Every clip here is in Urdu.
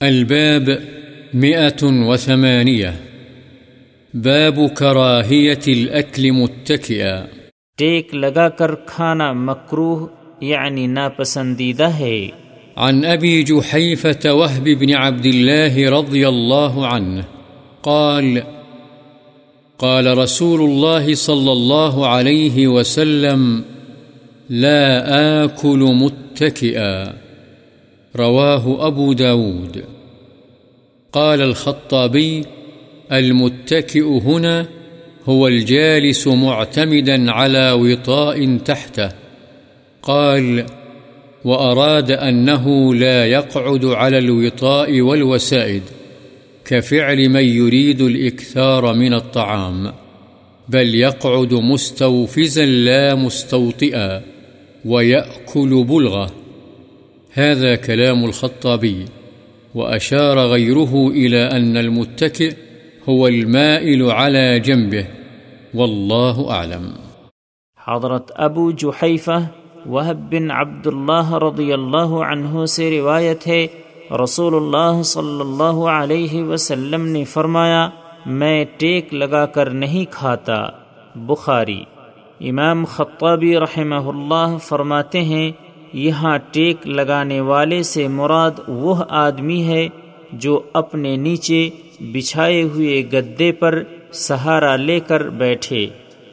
الباب مئة وثمانية. باب كراهية الأكل متكئا. ٹیک لگا کر کھانا مکروہ یعنی ناپسندیدہ ہے۔ عن أبي جحيفة وهب بن عبد الله رضي الله عنه قال قال رسول الله صلى الله عليه وسلم لا آكل متكئا. رواه أبو داود. قال الخطابي، المتكئ هنا هو الجالس معتمدا على وطاء تحته. قال وأراد أنه لا يقعد على الوطاء والوسائد، كفعل من يريد الإكثار من الطعام، بل يقعد مستوفزا لا مستوطئا، ويأكل بلغة هذا كلام الخطابي، وأشار غيره إلى أن المتكئ هو المائل على جنبه، والله أعلم. حضرت ابو جحیفہ وہب بن عبد اللہ رضی اللہ عنہ سے روایت ہے، رسول اللہ صلی اللہ علیہ وسلم نے فرمایا، میں ٹیک لگا کر نہیں کھاتا۔ بخاری۔ امام خطابی رحمہ اللہ فرماتے ہیں یہاں ٹیک لگانے والے سے مراد وہ آدمی ہے جو اپنے نیچے بچھائے ہوئے گدے پر سہارا لے کر بیٹھے۔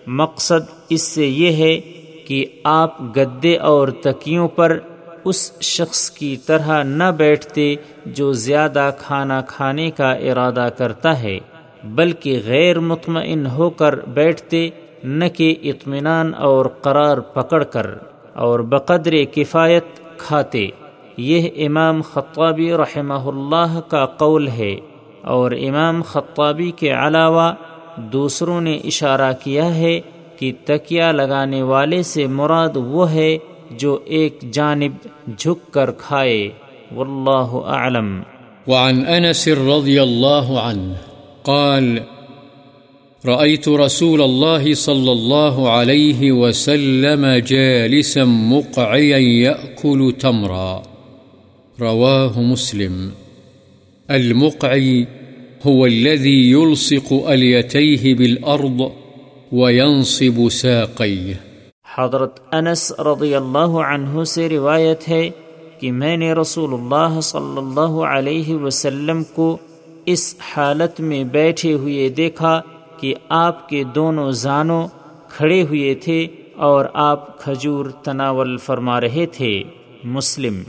مقصد اس سے یہ ہے کہ آپ گدے اور تکیوں پر اس شخص کی طرح نہ بیٹھتے جو زیادہ کھانا کھانے کا ارادہ کرتا ہے، بلکہ غیر مطمئن ہو کر بیٹھتے، نہ کہ اطمینان اور قرار پکڑ کر۔ اور بقدر کفایت کھاتے۔ یہ امام خطابی رحمہ اللہ کا قول ہے اور امام خطابی کے علاوہ دوسروں نے اشارہ کیا ہے کہ تکیہ لگانے والے سے مراد وہ ہے جو ایک جانب جھک کر کھائے۔ واللہ اعلم۔ وعن أنس رضي الله عنه قال رأيت رسول الله صلى الله عليه وسلم جالسا مقعيا يأكل تمرا. رواه مسلم. المقعي هو الذي يلصق أليتيه بالأرض وينصب ساقيه. حضرت انس رضی اللہ عنہ سے روایت ہے کہ میں نے رسول اللہ صلی اللہ علیہ وسلم کو اس حالت میں بیٹھے ہوئے دیکھا کہ آپ کے دونوں زانوں کھڑے ہوئے تھے اور آپ کھجور تناول فرما رہے تھے۔ مسلم